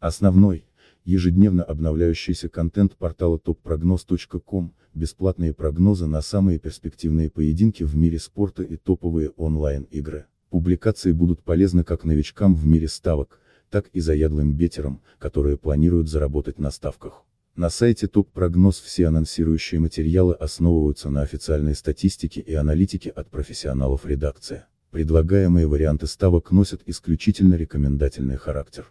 Основной, ежедневно обновляющийся контент портала topprognoz.com, бесплатные прогнозы на самые перспективные поединки в мире спорта и топовые онлайн-игры. Публикации будут полезны как новичкам в мире ставок, так и заядлым бетерам, которые планируют заработать на ставках. На сайте топ-прогноз все анонсирующие материалы основываются на официальной статистике и аналитике от профессионалов редакции. Предлагаемые варианты ставок носят исключительно рекомендательный характер.